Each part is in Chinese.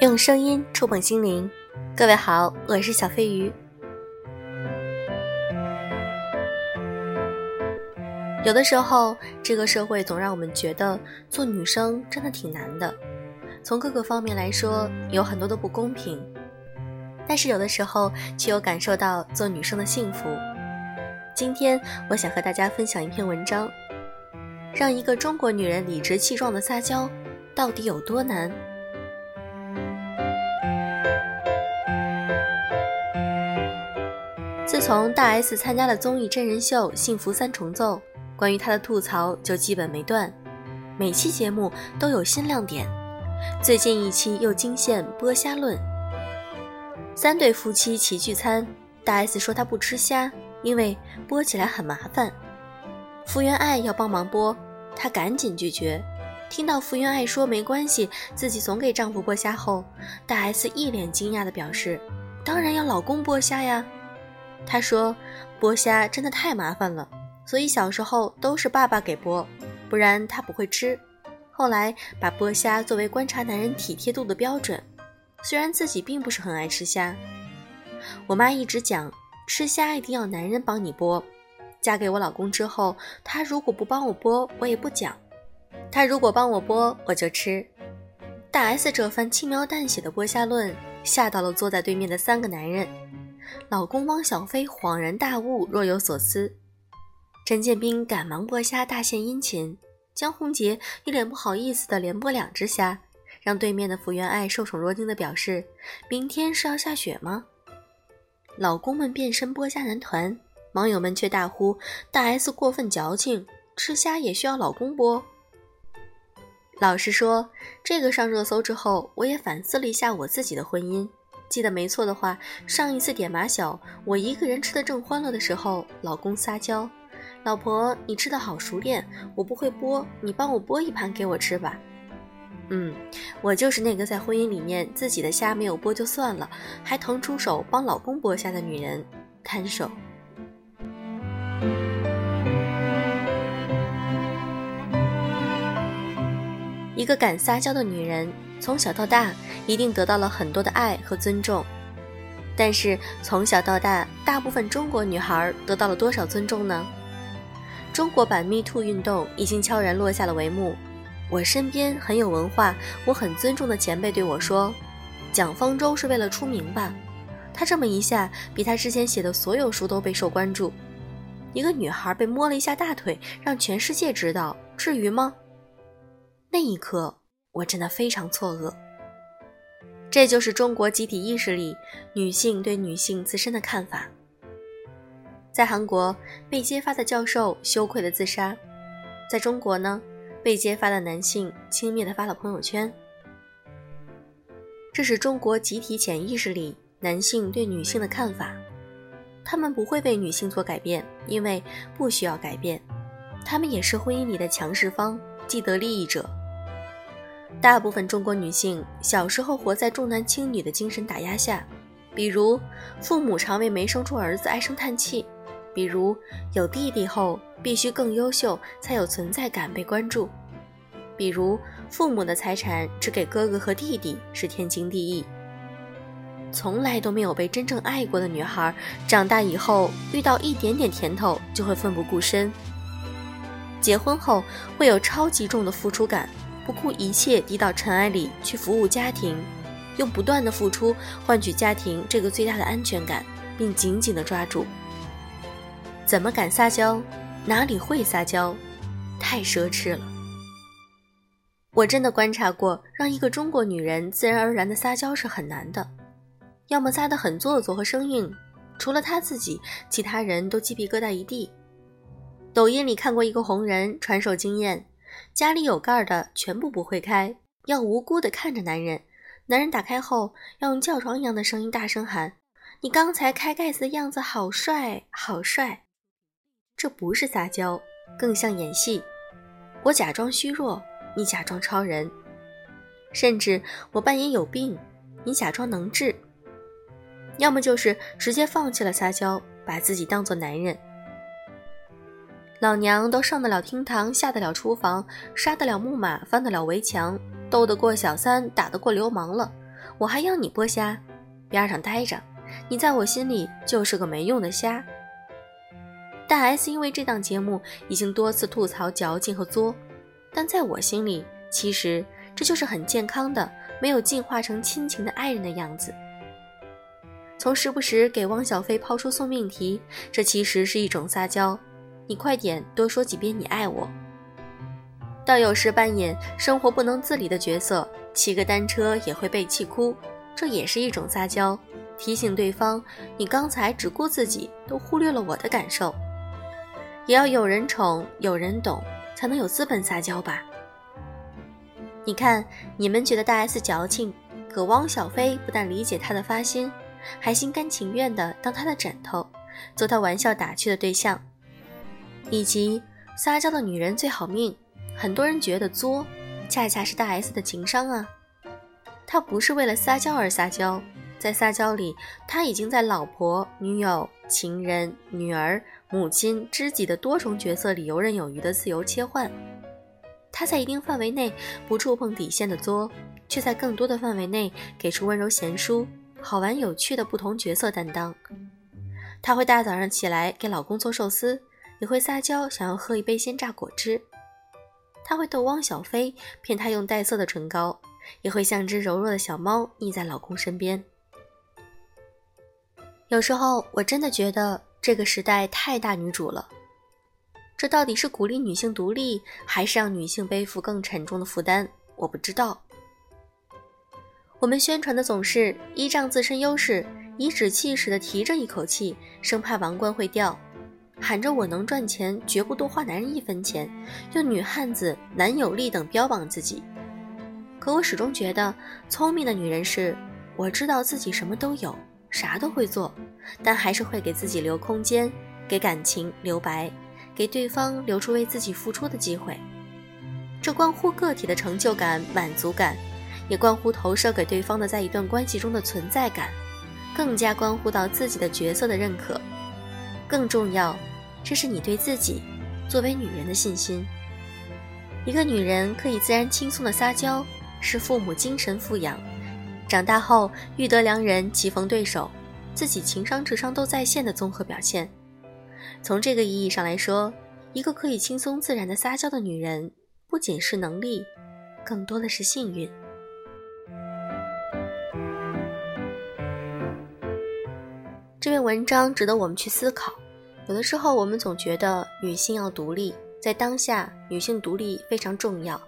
用声音触碰心灵，各位好，我是小飞鱼。有的时候，这个社会总让我们觉得做女生真的挺难的，从各个方面来说，有很多的不公平。但是有的时候，却又感受到做女生的幸福。今天，我想和大家分享一篇文章，让一个中国女人理直气壮的撒娇，到底有多难？自从大 S 参加了综艺真人秀《幸福三重奏》，关于她的吐槽就基本没断，每期节目都有新亮点。最近一期又惊现剥虾论，三对夫妻齐聚餐，大 S 说她不吃虾，因为剥起来很麻烦。福原爱要帮忙剥，她赶紧拒绝。听到福原爱说没关系，自己总给丈夫剥虾后，大 S 一脸惊讶地表示：“当然要老公剥虾呀。”他说：“剥虾真的太麻烦了，所以小时候都是爸爸给剥，不然他不会吃。后来把剥虾作为观察男人体贴度的标准，虽然自己并不是很爱吃虾。我妈一直讲，吃虾一定要男人帮你剥。嫁给我老公之后，他如果不帮我剥，我也不讲；他如果帮我剥，我就吃。”大 S 这番轻描淡写的剥虾论，吓到了坐在对面的三个男人。老公汪小菲恍然大悟，若有所思。陈建斌赶忙剥虾，大献殷勤。江宏杰一脸不好意思的连剥两只虾，让对面的福原爱受宠若惊的表示：“明天是要下雪吗？”老公们变身剥虾男团，网友们却大呼：“大 S 过分矫情，吃虾也需要老公剥。”老实说，这个上热搜之后，我也反思了一下我自己的婚姻。记得没错的话，上一次点马小，我一个人吃的正欢乐的时候，老公撒娇：“老婆，你吃的好熟练，我不会剥，你帮我剥一盘给我吃吧。”嗯，我就是那个在婚姻里面自己的虾没有剥就算了，还腾出手帮老公剥虾的女人，摊手。一个敢撒娇的女人。从小到大，一定得到了很多的爱和尊重，但是从小到大，大部分中国女孩得到了多少尊重呢？中国版 Me Too 运动已经悄然落下了帷幕。我身边很有文化、我很尊重的前辈对我说：“蒋方舟是为了出名吧？他这么一下，比他之前写的所有书都备受关注。一个女孩被摸了一下大腿，让全世界知道，至于吗？”那一刻。我真的非常错愕，这就是中国集体意识里女性对女性自身的看法。在韩国，被揭发的教授羞愧的自杀；在中国呢，被揭发的男性轻蔑的发了朋友圈。这是中国集体潜意识里男性对女性的看法，他们不会为女性做改变，因为不需要改变，他们也是婚姻里的强势方，既得利益者。大部分中国女性小时候活在重男轻女的精神打压下，比如父母常为没生出儿子唉声叹气，比如有弟弟后必须更优秀才有存在感被关注，比如父母的财产只给哥哥和弟弟是天经地义。从来都没有被真正爱过的女孩，长大以后遇到一点点甜头就会奋不顾身，结婚后会有超级重的付出感。不顾一切低到尘埃里去服务家庭，用不断的付出换取家庭这个最大的安全感，并紧紧的抓住。怎么敢撒娇？哪里会撒娇？太奢侈了。我真的观察过，让一个中国女人自然而然的撒娇是很难的，要么撒得很做作和生硬，除了她自己，其他人都鸡皮疙瘩一地。抖音里看过一个红人传授经验。家里有盖儿的全部不会开，要无辜的看着男人。男人打开后，要用叫床一样的声音大声喊：“你刚才开盖子的样子好帅，好帅！”这不是撒娇，更像演戏。我假装虚弱，你假装超人；甚至我扮演有病，你假装能治。要么就是直接放弃了撒娇，把自己当做男人。老娘都上得了厅堂，下得了厨房，杀得了木马，翻得了围墙，斗得过小三，打得过流氓了，我还要你剥虾？边上待着，你在我心里就是个没用的虾。大 S 因为这档节目已经多次吐槽矫情和作，但在我心里，其实这就是很健康的、没有进化成亲情的爱人的样子。从时不时给汪小菲抛出送命题，这其实是一种撒娇。你快点多说几遍你爱我。到有时扮演生活不能自理的角色，骑个单车也会被气哭，这也是一种撒娇，提醒对方你刚才只顾自己，都忽略了我的感受。也要有人宠，有人懂，才能有资本撒娇吧。你看，你们觉得大 S 矫情，可汪小菲不但理解她的发心，还心甘情愿地当她的枕头，做她玩笑打趣的对象。以及撒娇的女人最好命，很多人觉得作，恰恰是大 S 的情商啊。她不是为了撒娇而撒娇，在撒娇里，她已经在老婆、女友、情人、女儿、母亲、知己的多重角色里游刃有余的自由切换。她在一定范围内不触碰底线的作，却在更多的范围内给出温柔贤淑、好玩有趣的不同角色担当。她会大早上起来给老公做寿司。也会撒娇，想要喝一杯鲜榨果汁。他会逗汪小菲，骗他用带色的唇膏，也会像只柔弱的小猫腻在老公身边。有时候我真的觉得这个时代太大女主了。这到底是鼓励女性独立，还是让女性背负更沉重的负担？我不知道。我们宣传的总是依仗自身优势，颐指气使地提着一口气，生怕王冠会掉。喊着我能赚钱，绝不多花男人一分钱，用女汉子、男友力等标榜自己。可我始终觉得，聪明的女人是，我知道自己什么都有，啥都会做，但还是会给自己留空间，给感情留白，给对方留出为自己付出的机会。这关乎个体的成就感、满足感，也关乎投射给对方的在一段关系中的存在感，更加关乎到自己的角色的认可。更重要，这是你对自己作为女人的信心。一个女人可以自然轻松的撒娇，是父母精神富养；长大后遇得良人，棋逢对手，自己情商智商都在线的综合表现。从这个意义上来说，一个可以轻松自然的撒娇的女人，不仅是能力，更多的是幸运。这篇文章值得我们去思考。有的时候，我们总觉得女性要独立，在当下，女性独立非常重要。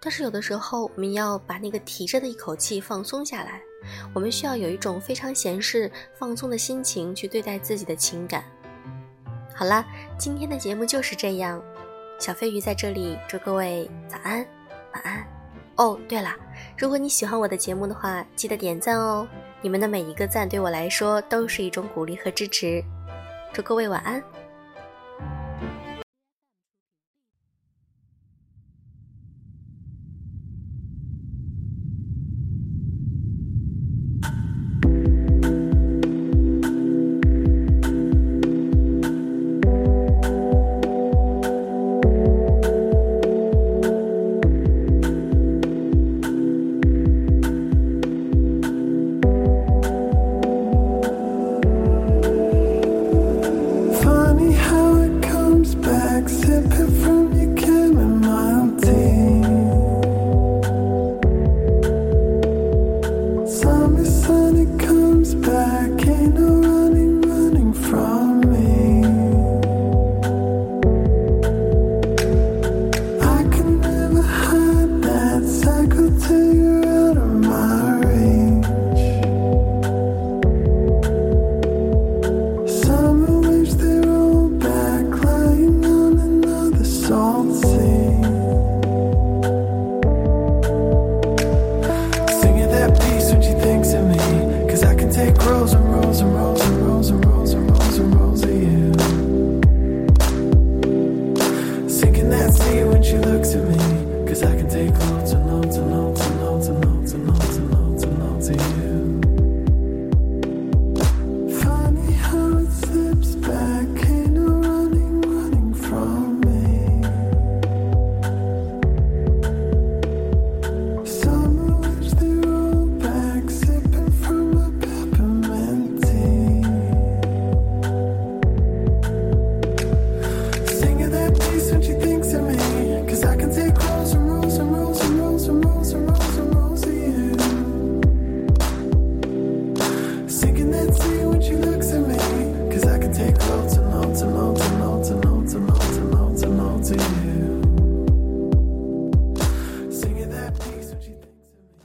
但是，有的时候，我们要把那个提着的一口气放松下来。我们需要有一种非常闲适、放松的心情去对待自己的情感。好了，今天的节目就是这样。小飞鱼在这里祝各位早安、晚安。哦，对了，如果你喜欢我的节目的话，记得点赞哦。你们的每一个赞对我来说都是一种鼓励和支持，祝各位晚安。